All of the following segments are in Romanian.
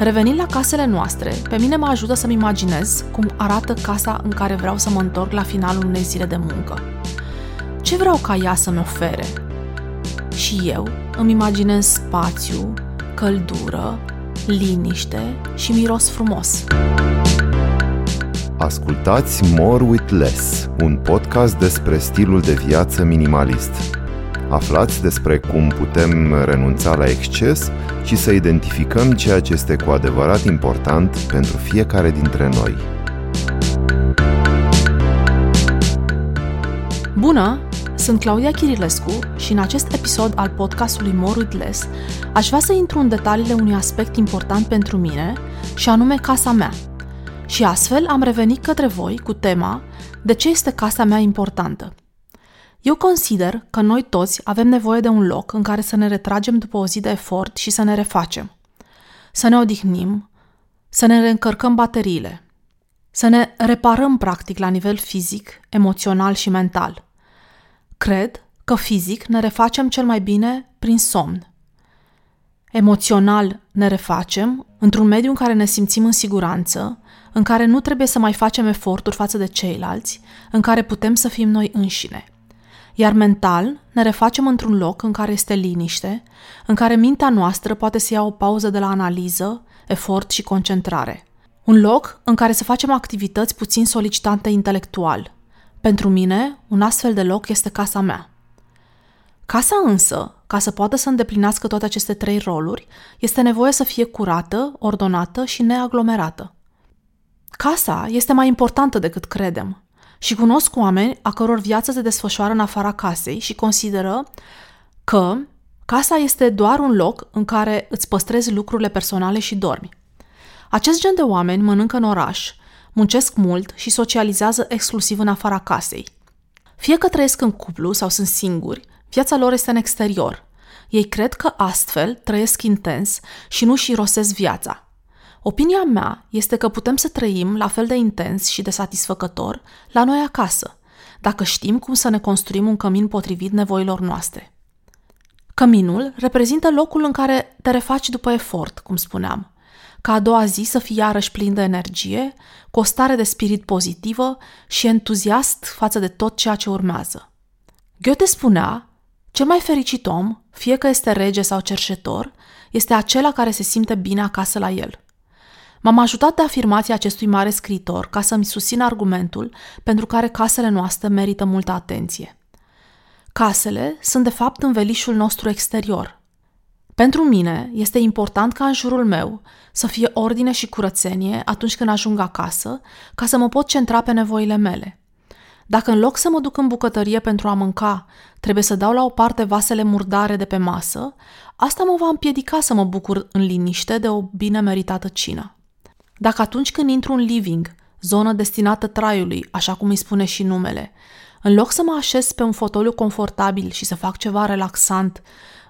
Revenind la casele noastre, pe mine mă ajută să-mi imaginez cum arată casa în care vreau să mă întorc la finalul unei zile de muncă. Ce vreau ca ea să-mi ofere? Și eu îmi imaginez spațiu, căldură, liniște și miros frumos. Ascultați More with Less, un podcast despre stilul de viață minimalist. Aflați despre cum putem renunța la exces și să identificăm ceea ce este cu adevărat important pentru fiecare dintre noi. Bună! Sunt Claudia Chirilescu și în acest episod al podcastului More with Less aș vrea să intru în detaliile unui aspect important pentru mine și anume casa mea. Și astfel am revenit către voi cu tema De ce este casa mea importantă? Eu consider că noi toți avem nevoie de un loc în care să ne retragem după o zi de efort și să ne refacem. Să ne odihnim, să ne reîncărcăm bateriile, să ne reparăm practic la nivel fizic, emoțional și mental. Cred că fizic ne refacem cel mai bine prin somn. Emoțional ne refacem într-un mediu în care ne simțim în siguranță, în care nu trebuie să mai facem eforturi față de ceilalți, în care putem să fim noi înșine – iar mental ne refacem într-un loc în care este liniște, în care mintea noastră poate să ia o pauză de la analiză, efort și concentrare. Un loc în care să facem activități puțin solicitante intelectual. Pentru mine, un astfel de loc este casa mea. Casa însă, ca să poată să îndeplinească toate aceste trei roluri, este nevoie să fie curată, ordonată și neaglomerată. Casa este mai importantă decât credem și cunosc oameni a căror viață se desfășoară în afara casei și consideră că casa este doar un loc în care îți păstrezi lucrurile personale și dormi. Acest gen de oameni mănâncă în oraș, muncesc mult și socializează exclusiv în afara casei. Fie că trăiesc în cuplu sau sunt singuri, viața lor este în exterior. Ei cred că astfel trăiesc intens și nu și rosesc viața. Opinia mea este că putem să trăim la fel de intens și de satisfăcător la noi acasă, dacă știm cum să ne construim un cămin potrivit nevoilor noastre. Căminul reprezintă locul în care te refaci după efort, cum spuneam, ca a doua zi să fii iarăși plin de energie, cu o stare de spirit pozitivă și entuziast față de tot ceea ce urmează. Goethe spunea, cel mai fericit om, fie că este rege sau cerșetor, este acela care se simte bine acasă la el – M-am ajutat de afirmația acestui mare scritor ca să-mi susțin argumentul pentru care casele noastre merită multă atenție. Casele sunt de fapt învelișul nostru exterior. Pentru mine este important ca în jurul meu să fie ordine și curățenie atunci când ajung acasă, ca să mă pot centra pe nevoile mele. Dacă în loc să mă duc în bucătărie pentru a mânca, trebuie să dau la o parte vasele murdare de pe masă, asta mă va împiedica să mă bucur în liniște de o bine meritată cină. Dacă atunci când intru în living, zonă destinată traiului, așa cum îi spune și numele, în loc să mă așez pe un fotoliu confortabil și să fac ceva relaxant,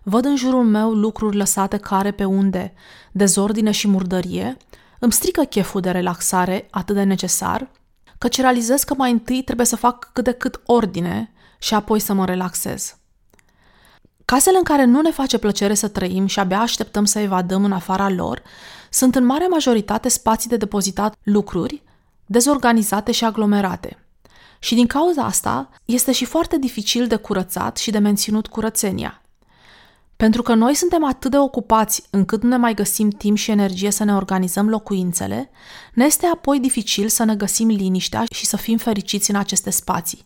văd în jurul meu lucruri lăsate care pe unde, dezordine și murdărie, îmi strică cheful de relaxare atât de necesar, căci realizez că mai întâi trebuie să fac cât de cât ordine și apoi să mă relaxez. Casele în care nu ne face plăcere să trăim și abia așteptăm să evadăm în afara lor sunt în mare majoritate spații de depozitat lucruri, dezorganizate și aglomerate. Și din cauza asta este și foarte dificil de curățat și de menținut curățenia. Pentru că noi suntem atât de ocupați încât nu ne mai găsim timp și energie să ne organizăm locuințele, ne este apoi dificil să ne găsim liniștea și să fim fericiți în aceste spații.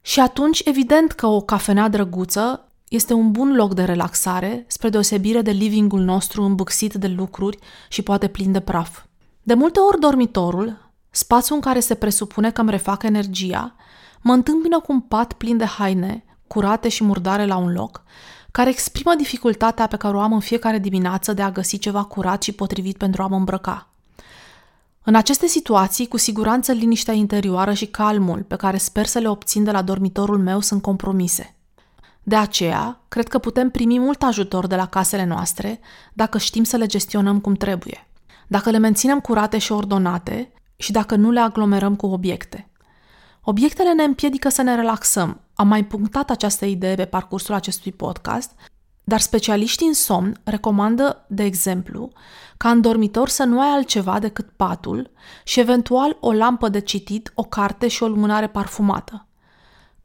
Și atunci, evident că o cafenea drăguță este un bun loc de relaxare, spre deosebire de livingul nostru îmbuxit de lucruri și poate plin de praf. De multe ori dormitorul, spațiul în care se presupune că îmi refac energia, mă întâmpină cu un pat plin de haine, curate și murdare la un loc, care exprimă dificultatea pe care o am în fiecare dimineață de a găsi ceva curat și potrivit pentru a mă îmbrăca. În aceste situații, cu siguranță liniștea interioară și calmul pe care sper să le obțin de la dormitorul meu sunt compromise – de aceea, cred că putem primi mult ajutor de la casele noastre dacă știm să le gestionăm cum trebuie, dacă le menținem curate și ordonate și dacă nu le aglomerăm cu obiecte. Obiectele ne împiedică să ne relaxăm. Am mai punctat această idee pe parcursul acestui podcast, Dar specialiștii în somn recomandă, de exemplu, ca în dormitor să nu ai altceva decât patul și eventual o lampă de citit, o carte și o lumânare parfumată.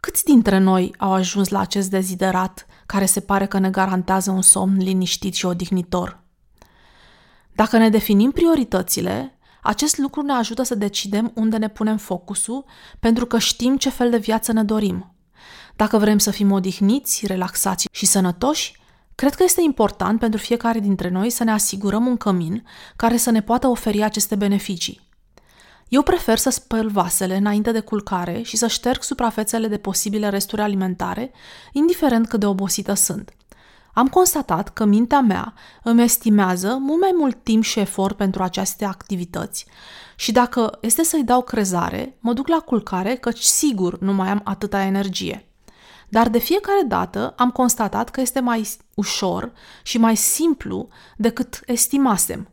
Câți dintre noi au ajuns la acest deziderat care se pare că ne garantează un somn liniștit și odihnitor? Dacă ne definim prioritățile, acest lucru ne ajută să decidem unde ne punem focusul pentru că știm ce fel de viață ne dorim. Dacă vrem să fim odihniți, relaxați și sănătoși, Cred că este important pentru fiecare dintre noi să ne asigurăm un cămin care să ne poată oferi aceste beneficii. Eu prefer să spăl vasele înainte de culcare și să șterg suprafețele de posibile resturi alimentare, indiferent cât de obosită sunt. Am constatat că mintea mea îmi estimează mult mai mult timp și efort pentru aceste activități și dacă este să-i dau crezare, mă duc la culcare căci sigur nu mai am atâta energie. Dar de fiecare dată am constatat că este mai ușor și mai simplu decât estimasem.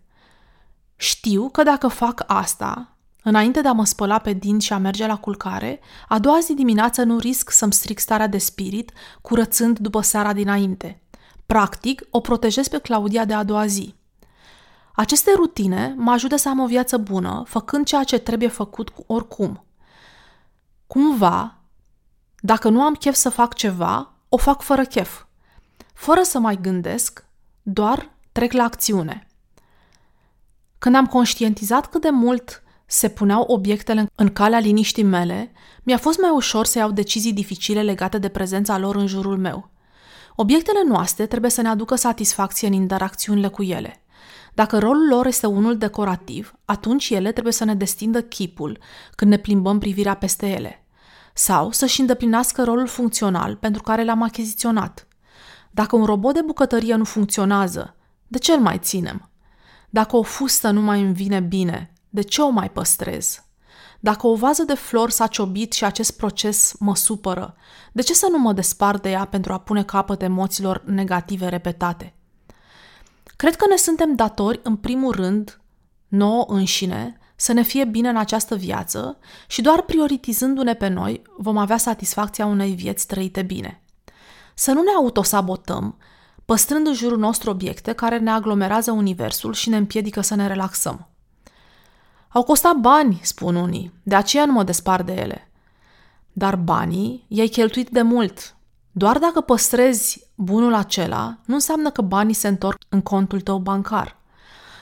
Știu că dacă fac asta, înainte de a mă spăla pe dinți și a merge la culcare, a doua zi dimineață nu risc să-mi stric starea de spirit curățând după seara dinainte. Practic, o protejez pe Claudia de a doua zi. Aceste rutine mă ajută să am o viață bună, făcând ceea ce trebuie făcut oricum. Cumva, dacă nu am chef să fac ceva, o fac fără chef. Fără să mai gândesc, doar trec la acțiune. Când am conștientizat cât de mult se puneau obiectele în calea liniștii mele, mi-a fost mai ușor să iau decizii dificile legate de prezența lor în jurul meu. Obiectele noastre trebuie să ne aducă satisfacție în interacțiunile cu ele. Dacă rolul lor este unul decorativ, atunci ele trebuie să ne destindă chipul când ne plimbăm privirea peste ele sau să-și îndeplinească rolul funcțional pentru care l-am achiziționat. Dacă un robot de bucătărie nu funcționează, de ce îl mai ținem? Dacă o fustă nu mai îmi vine bine, de ce o mai păstrez? Dacă o vază de flori s-a ciobit și acest proces mă supără, de ce să nu mă despart de ea pentru a pune capăt emoțiilor negative repetate? Cred că ne suntem datori, în primul rând, nouă înșine, să ne fie bine în această viață și doar prioritizându-ne pe noi vom avea satisfacția unei vieți trăite bine. Să nu ne autosabotăm, păstrând în jurul nostru obiecte care ne aglomerează universul și ne împiedică să ne relaxăm. Au costat bani, spun unii, de aceea nu mă despar de ele. Dar banii i-ai cheltuit de mult. Doar dacă păstrezi bunul acela, nu înseamnă că banii se întorc în contul tău bancar.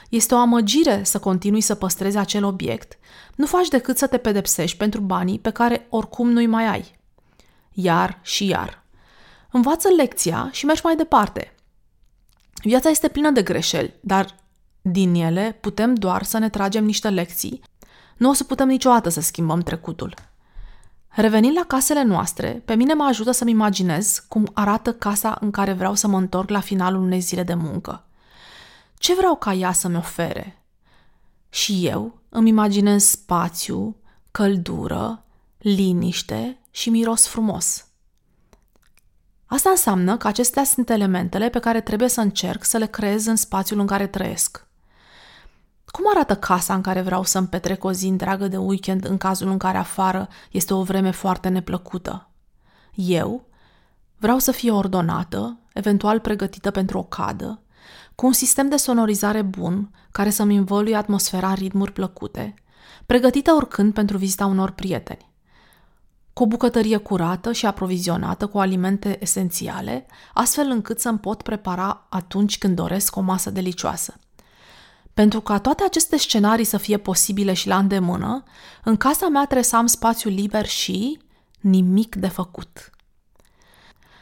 Este o amăgire să continui să păstrezi acel obiect, nu faci decât să te pedepsești pentru banii pe care oricum nu-i mai ai. Iar și iar. Învață lecția și mergi mai departe. Viața este plină de greșeli, dar din ele putem doar să ne tragem niște lecții. Nu o să putem niciodată să schimbăm trecutul. Revenind la casele noastre, pe mine mă ajută să-mi imaginez cum arată casa în care vreau să mă întorc la finalul unei zile de muncă. Ce vreau ca ea să-mi ofere? Și eu îmi imaginez spațiu, căldură, liniște și miros frumos. Asta înseamnă că acestea sunt elementele pe care trebuie să încerc să le creez în spațiul în care trăiesc. Cum arată casa în care vreau să-mi petrec o zi întreagă de weekend în cazul în care afară este o vreme foarte neplăcută? Eu vreau să fie ordonată, eventual pregătită pentru o cadă, cu un sistem de sonorizare bun, care să-mi învăluie atmosfera în ritmuri plăcute, pregătită oricând pentru vizita unor prieteni. Cu o bucătărie curată și aprovizionată cu alimente esențiale, astfel încât să-mi pot prepara atunci când doresc o masă delicioasă. Pentru ca toate aceste scenarii să fie posibile și la îndemână, în casa mea trebuie să am spațiu liber și nimic de făcut.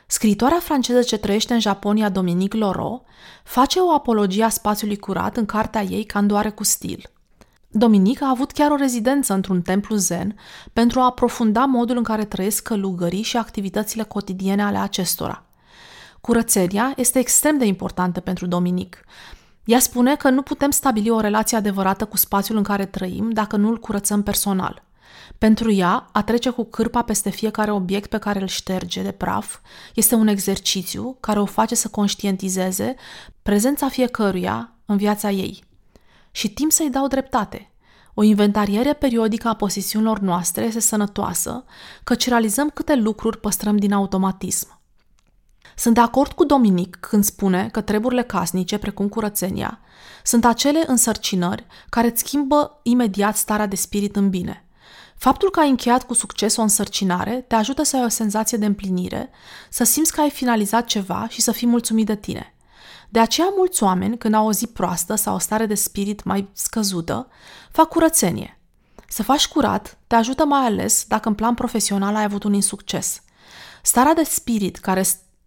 Scritoarea franceză ce trăiește în Japonia, Dominique Loro, face o apologie a spațiului curat în cartea ei Candoare cu stil. Dominique a avut chiar o rezidență într-un templu zen pentru a aprofunda modul în care trăiesc călugării și activitățile cotidiene ale acestora. Curățenia este extrem de importantă pentru Dominic. Ea spune că nu putem stabili o relație adevărată cu spațiul în care trăim dacă nu îl curățăm personal. Pentru ea, a trece cu cârpa peste fiecare obiect pe care îl șterge de praf este un exercițiu care o face să conștientizeze prezența fiecăruia în viața ei. Și timp să-i dau dreptate. O inventariere periodică a posesiunilor noastre este sănătoasă, căci realizăm câte lucruri păstrăm din automatism. Sunt de acord cu Dominic când spune că treburile casnice, precum curățenia, sunt acele însărcinări care îți schimbă imediat starea de spirit în bine. Faptul că ai încheiat cu succes o însărcinare te ajută să ai o senzație de împlinire, să simți că ai finalizat ceva și să fii mulțumit de tine. De aceea mulți oameni, când au o zi proastă sau o stare de spirit mai scăzută, fac curățenie. Să faci curat te ajută mai ales dacă în plan profesional ai avut un insucces. Starea de spirit care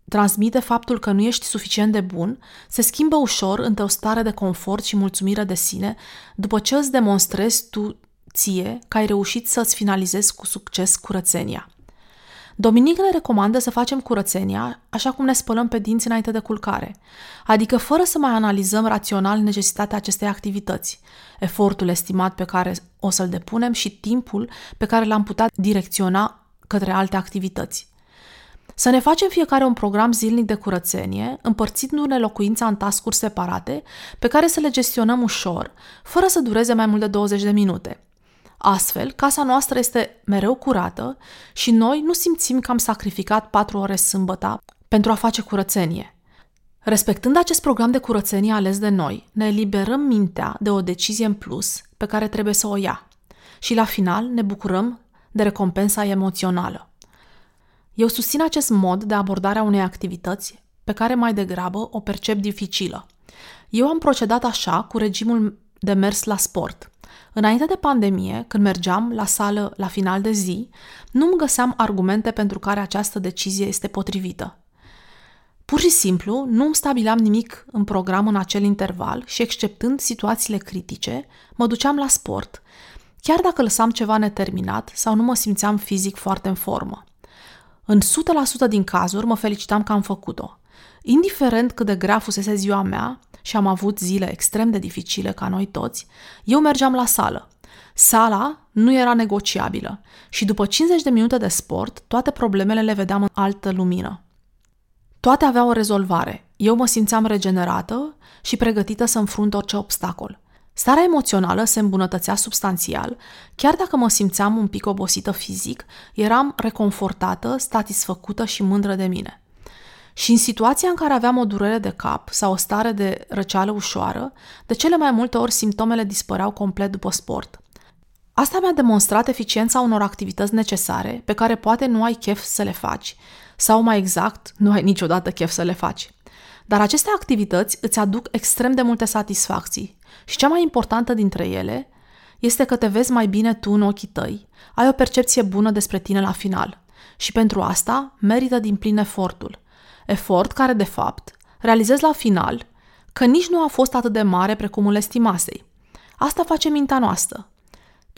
transmite faptul că nu ești suficient de bun se schimbă ușor într-o stare de confort și mulțumire de sine după ce îți demonstrezi tu ție că ai reușit să-ți finalizezi cu succes curățenia. Dominic ne recomandă să facem curățenia așa cum ne spălăm pe dinți înainte de culcare, adică fără să mai analizăm rațional necesitatea acestei activități, efortul estimat pe care o să-l depunem și timpul pe care l-am putea direcționa către alte activități. Să ne facem fiecare un program zilnic de curățenie, împărțindu-ne locuința în tascuri separate, pe care să le gestionăm ușor, fără să dureze mai mult de 20 de minute – Astfel, casa noastră este mereu curată și noi nu simțim că am sacrificat patru ore sâmbătă pentru a face curățenie. Respectând acest program de curățenie ales de noi, ne eliberăm mintea de o decizie în plus pe care trebuie să o ia și la final ne bucurăm de recompensa emoțională. Eu susțin acest mod de abordare a unei activități pe care mai degrabă o percep dificilă. Eu am procedat așa cu regimul de mers la sport – Înainte de pandemie, când mergeam la sală la final de zi, nu îmi găseam argumente pentru care această decizie este potrivită. Pur și simplu, nu îmi stabileam nimic în program în acel interval și, exceptând situațiile critice, mă duceam la sport, chiar dacă lăsam ceva neterminat sau nu mă simțeam fizic foarte în formă. În 100% din cazuri mă felicitam că am făcut-o. Indiferent cât de grea fusese ziua mea, și am avut zile extrem de dificile ca noi toți, eu mergeam la sală. Sala nu era negociabilă și după 50 de minute de sport, toate problemele le vedeam în altă lumină. Toate aveau o rezolvare. Eu mă simțeam regenerată și pregătită să înfrunt orice obstacol. Starea emoțională se îmbunătățea substanțial, chiar dacă mă simțeam un pic obosită fizic, eram reconfortată, satisfăcută și mândră de mine. Și în situația în care aveam o durere de cap sau o stare de răceală ușoară, de cele mai multe ori simptomele dispăreau complet după sport. Asta mi-a demonstrat eficiența unor activități necesare pe care poate nu ai chef să le faci, sau mai exact, nu ai niciodată chef să le faci. Dar aceste activități îți aduc extrem de multe satisfacții și cea mai importantă dintre ele este că te vezi mai bine tu în ochii tăi, ai o percepție bună despre tine la final. Și pentru asta merită din plin efortul – efort care, de fapt, realizezi la final că nici nu a fost atât de mare precum îl estimasei. Asta face mintea noastră.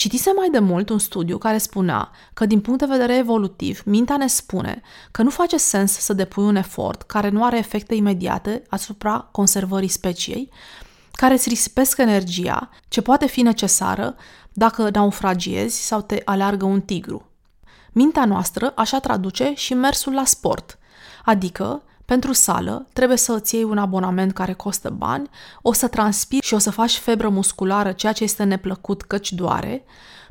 Citise mai de mult un studiu care spunea că, din punct de vedere evolutiv, mintea ne spune că nu face sens să depui un efort care nu are efecte imediate asupra conservării speciei, care îți risipesc energia ce poate fi necesară dacă naufragiezi sau te aleargă un tigru. Mintea noastră așa traduce și mersul la sport, Adică, pentru sală, trebuie să îți iei un abonament care costă bani, o să transpiri și o să faci febră musculară, ceea ce este neplăcut căci doare,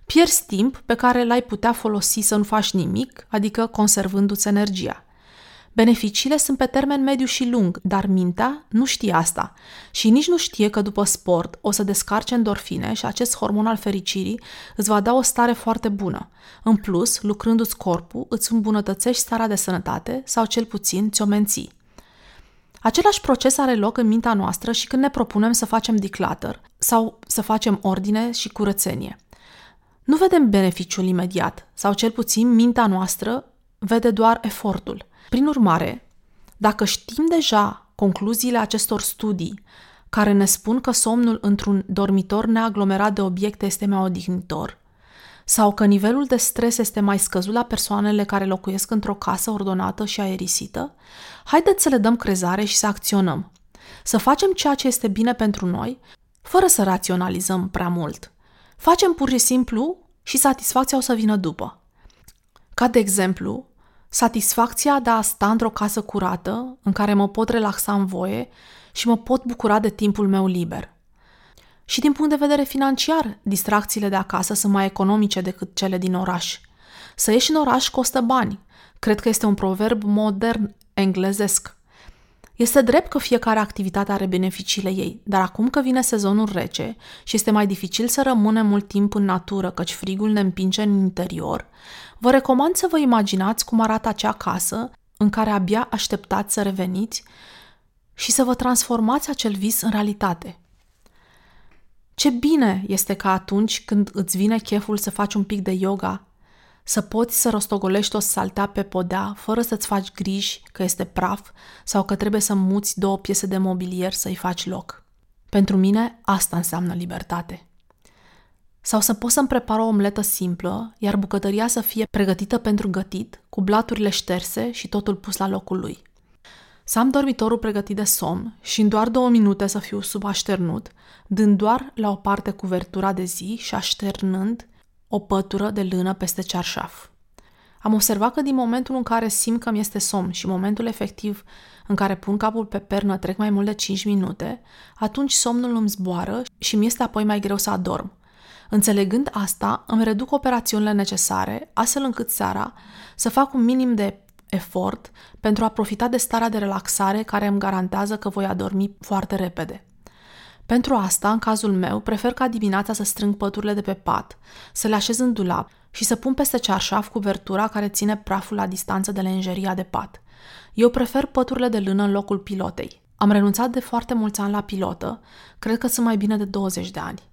pierzi timp pe care l-ai putea folosi să nu faci nimic, adică conservându-ți energia. Beneficiile sunt pe termen mediu și lung, dar mintea nu știe asta și nici nu știe că după sport o să descarce endorfine și acest hormon al fericirii îți va da o stare foarte bună. În plus, lucrându-ți corpul, îți îmbunătățești starea de sănătate sau cel puțin ți-o menții. Același proces are loc în mintea noastră și când ne propunem să facem declutter sau să facem ordine și curățenie. Nu vedem beneficiul imediat, sau cel puțin mintea noastră vede doar efortul. Prin urmare, dacă știm deja concluziile acestor studii care ne spun că somnul într-un dormitor neaglomerat de obiecte este mai odihnitor, sau că nivelul de stres este mai scăzut la persoanele care locuiesc într-o casă ordonată și aerisită, haideți să le dăm crezare și să acționăm. Să facem ceea ce este bine pentru noi, fără să raționalizăm prea mult. Facem pur și simplu și satisfacția o să vină după. Ca de exemplu, satisfacția de a sta într-o casă curată, în care mă pot relaxa în voie și mă pot bucura de timpul meu liber. Și din punct de vedere financiar, distracțiile de acasă sunt mai economice decât cele din oraș. Să ieși în oraș costă bani. Cred că este un proverb modern englezesc. Este drept că fiecare activitate are beneficiile ei, dar acum că vine sezonul rece și este mai dificil să rămânem mult timp în natură, căci frigul ne împinge în interior, vă recomand să vă imaginați cum arată acea casă în care abia așteptați să reveniți și să vă transformați acel vis în realitate. Ce bine este că atunci când îți vine cheful să faci un pic de yoga, să poți să rostogolești o saltea pe podea fără să-ți faci griji că este praf sau că trebuie să muți două piese de mobilier să-i faci loc. Pentru mine asta înseamnă libertate. Sau să pot să-mi prepar o omletă simplă, iar bucătăria să fie pregătită pentru gătit, cu blaturile șterse și totul pus la locul lui. Să am dormitorul pregătit de somn și în doar două minute să fiu sub așternut, dând doar la o parte cuvertura de zi și așternând o pătură de lână peste cearșaf. Am observat că din momentul în care simt că mi este somn și momentul efectiv în care pun capul pe pernă trec mai mult de 5 minute, atunci somnul îmi zboară și mi este apoi mai greu să adorm. Înțelegând asta, îmi reduc operațiunile necesare, astfel încât seara să fac un minim de efort pentru a profita de starea de relaxare care îmi garantează că voi adormi foarte repede. Pentru asta, în cazul meu, prefer ca dimineața să strâng păturile de pe pat, să le așez în dulap și să pun peste cearșaf cuvertura care ține praful la distanță de lenjeria de pat. Eu prefer păturile de lână în locul pilotei. Am renunțat de foarte mulți ani la pilotă, cred că sunt mai bine de 20 de ani.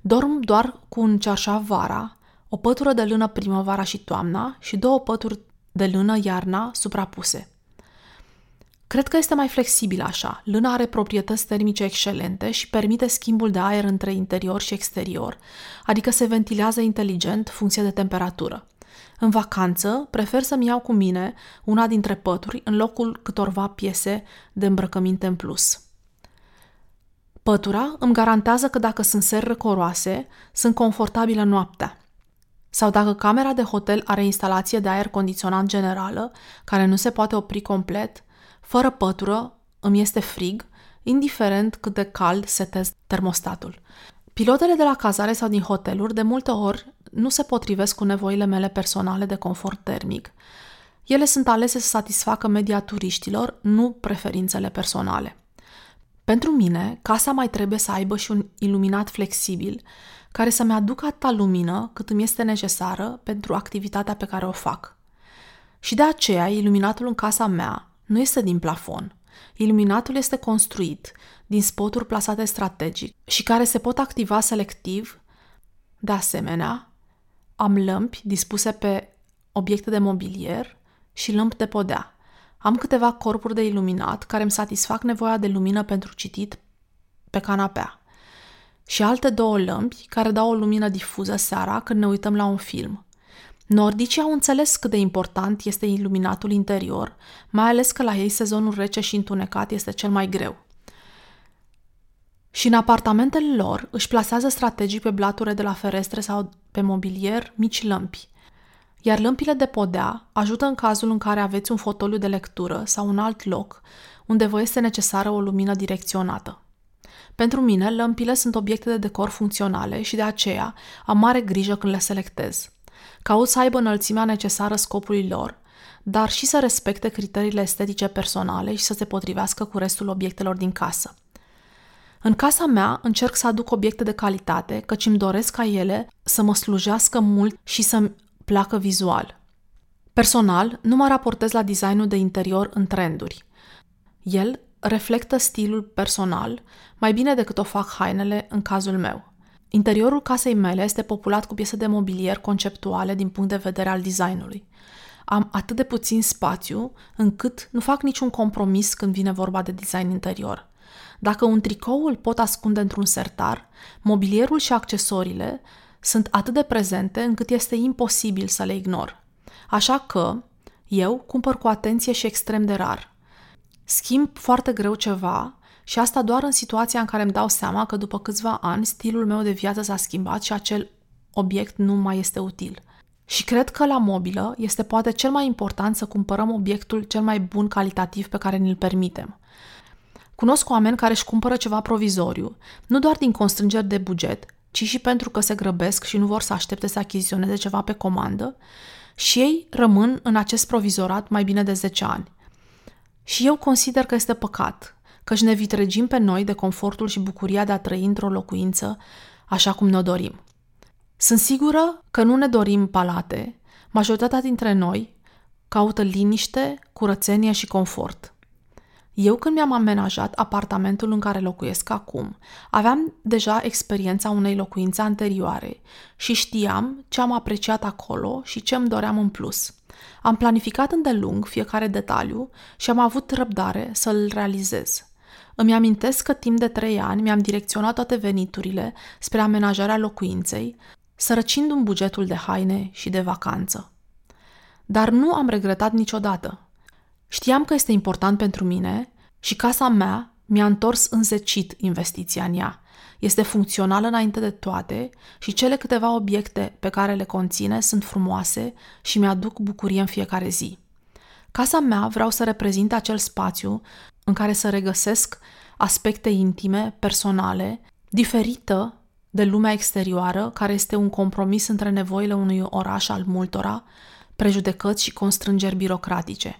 Dorm doar cu un cearșaf vara, o pătură de lână primăvara și toamna și două pături de lână iarna suprapuse. Cred că este mai flexibil așa. Lâna are proprietăți termice excelente și permite schimbul de aer între interior și exterior, adică se ventilează inteligent funcție de temperatură. În vacanță, prefer să-mi iau cu mine una dintre pături în locul câtorva piese de îmbrăcăminte în plus. Pătura îmi garantează că dacă sunt seri răcoroase, sunt confortabilă noaptea. Sau dacă camera de hotel are instalație de aer condiționat generală, care nu se poate opri complet, fără pătură, îmi este frig, indiferent cât de cald setez termostatul. Pilotele de la cazare sau din hoteluri de multe ori nu se potrivesc cu nevoile mele personale de confort termic. Ele sunt alese să satisfacă media turiștilor, nu preferințele personale. Pentru mine, casa mai trebuie să aibă și un iluminat flexibil, care să-mi aducă atâta lumină cât îmi este necesară pentru activitatea pe care o fac. Și de aceea, iluminatul în casa mea nu este din plafon. Iluminatul este construit din spoturi plasate strategic și care se pot activa selectiv. De asemenea, am lămpi dispuse pe obiecte de mobilier și lămpi de podea. Am câteva corpuri de iluminat care îmi satisfac nevoia de lumină pentru citit pe canapea. Și alte două lămpi care dau o lumină difuză seara când ne uităm la un film. Nordicii au înțeles cât de important este iluminatul interior, mai ales că la ei sezonul rece și întunecat este cel mai greu. Și în apartamentele lor își plasează strategii pe blature de la ferestre sau pe mobilier mici lămpi. Iar lămpile de podea ajută în cazul în care aveți un fotoliu de lectură sau un alt loc unde vă este necesară o lumină direcționată. Pentru mine, lămpile sunt obiecte de decor funcționale și de aceea am mare grijă când le selectez – Caut să aibă înălțimea necesară scopului lor, dar și să respecte criteriile estetice personale și să se potrivească cu restul obiectelor din casă. În casa mea încerc să aduc obiecte de calitate, căci îmi doresc ca ele să mă slujească mult și să-mi placă vizual. Personal, nu mă raportez la designul de interior în trenduri. El reflectă stilul personal mai bine decât o fac hainele în cazul meu. Interiorul casei mele este populat cu piese de mobilier conceptuale din punct de vedere al designului. Am atât de puțin spațiu încât nu fac niciun compromis când vine vorba de design interior. Dacă un tricou îl pot ascunde într-un sertar, mobilierul și accesoriile sunt atât de prezente încât este imposibil să le ignor. Așa că eu cumpăr cu atenție și extrem de rar. Schimb foarte greu ceva și asta doar în situația în care îmi dau seama că după câțiva ani stilul meu de viață s-a schimbat și acel obiect nu mai este util. Și cred că la mobilă este poate cel mai important să cumpărăm obiectul cel mai bun calitativ pe care ni-l permitem. Cunosc oameni care își cumpără ceva provizoriu, nu doar din constrângeri de buget, ci și pentru că se grăbesc și nu vor să aștepte să achiziționeze ceva pe comandă, și ei rămân în acest provizorat mai bine de 10 ani. Și eu consider că este păcat, căci ne vitregim pe noi de confortul și bucuria de a trăi într-o locuință așa cum ne-o dorim. Sunt sigură că nu ne dorim palate, majoritatea dintre noi caută liniște, curățenie și confort. Eu când mi-am amenajat apartamentul în care locuiesc acum, aveam deja experiența unei locuințe anterioare și știam ce am apreciat acolo și ce îmi doream în plus. Am planificat îndelung fiecare detaliu și am avut răbdare să-l realizez. Îmi amintesc că timp de trei ani mi-am direcționat toate veniturile spre amenajarea locuinței, sărăcind un bugetul de haine și de vacanță. Dar nu am regretat niciodată. Știam că este important pentru mine și casa mea mi-a întors înzecit investiția în ea. Este funcțională înainte de toate și cele câteva obiecte pe care le conține sunt frumoase și mi-aduc bucurie în fiecare zi. Casa mea vreau să reprezinte acel spațiu în care să regăsesc aspecte intime, personale, diferită de lumea exterioară, care este un compromis între nevoile unui oraș al multora, prejudecăți și constrângeri birocratice.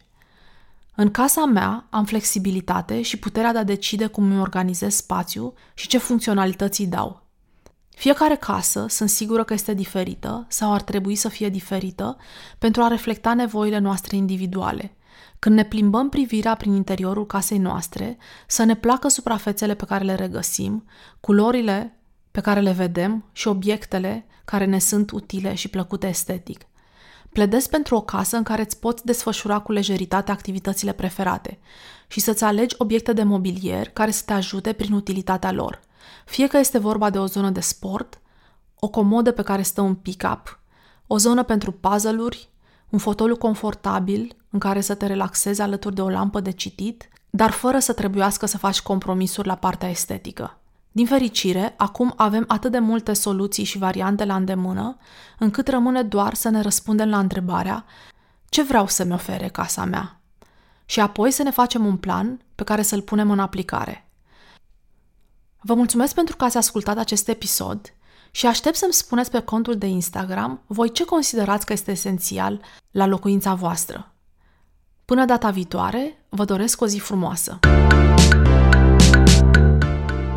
În casa mea am flexibilitate și puterea de a decide cum îmi organizez spațiu și ce funcționalități îi dau. Fiecare casă sunt sigură că este diferită sau ar trebui să fie diferită pentru a reflecta nevoile noastre individuale. Când ne plimbăm privirea prin interiorul casei noastre, să ne placă suprafețele pe care le regăsim, culorile pe care le vedem și obiectele care ne sunt utile și plăcute estetic. Pledezi pentru o casă în care îți poți desfășura cu lejeritate activitățile preferate și să-ți alegi obiecte de mobilier care să te ajute prin utilitatea lor. Fie că este vorba de o zonă de sport, o comodă pe care stă un pick-up, o zonă pentru puzzle-uri, un fotoliu confortabil în care să te relaxezi alături de o lampă de citit, dar fără să trebuiască să faci compromisuri la partea estetică. Din fericire, acum avem atât de multe soluții și variante la îndemână, încât rămâne doar să ne răspundem la întrebarea ce vreau să-mi ofere casa mea? Și apoi să ne facem un plan pe care să-l punem în aplicare. Vă mulțumesc pentru că ați ascultat acest episod și aștept să-mi spuneți pe contul de Instagram voi ce considerați că este esențial la locuința voastră. Până data viitoare, vă doresc o zi frumoasă!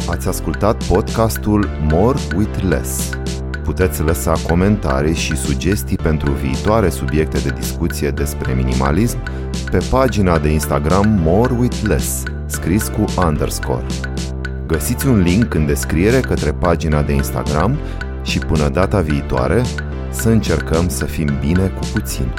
Ați ascultat podcastul More with Less. Puteți lăsa comentarii și sugestii pentru viitoare subiecte de discuție despre minimalism pe pagina de Instagram More with Less, scris cu underscore. Găsiți un link în descriere către pagina de Instagram și până data viitoare să încercăm să fim bine cu puțin.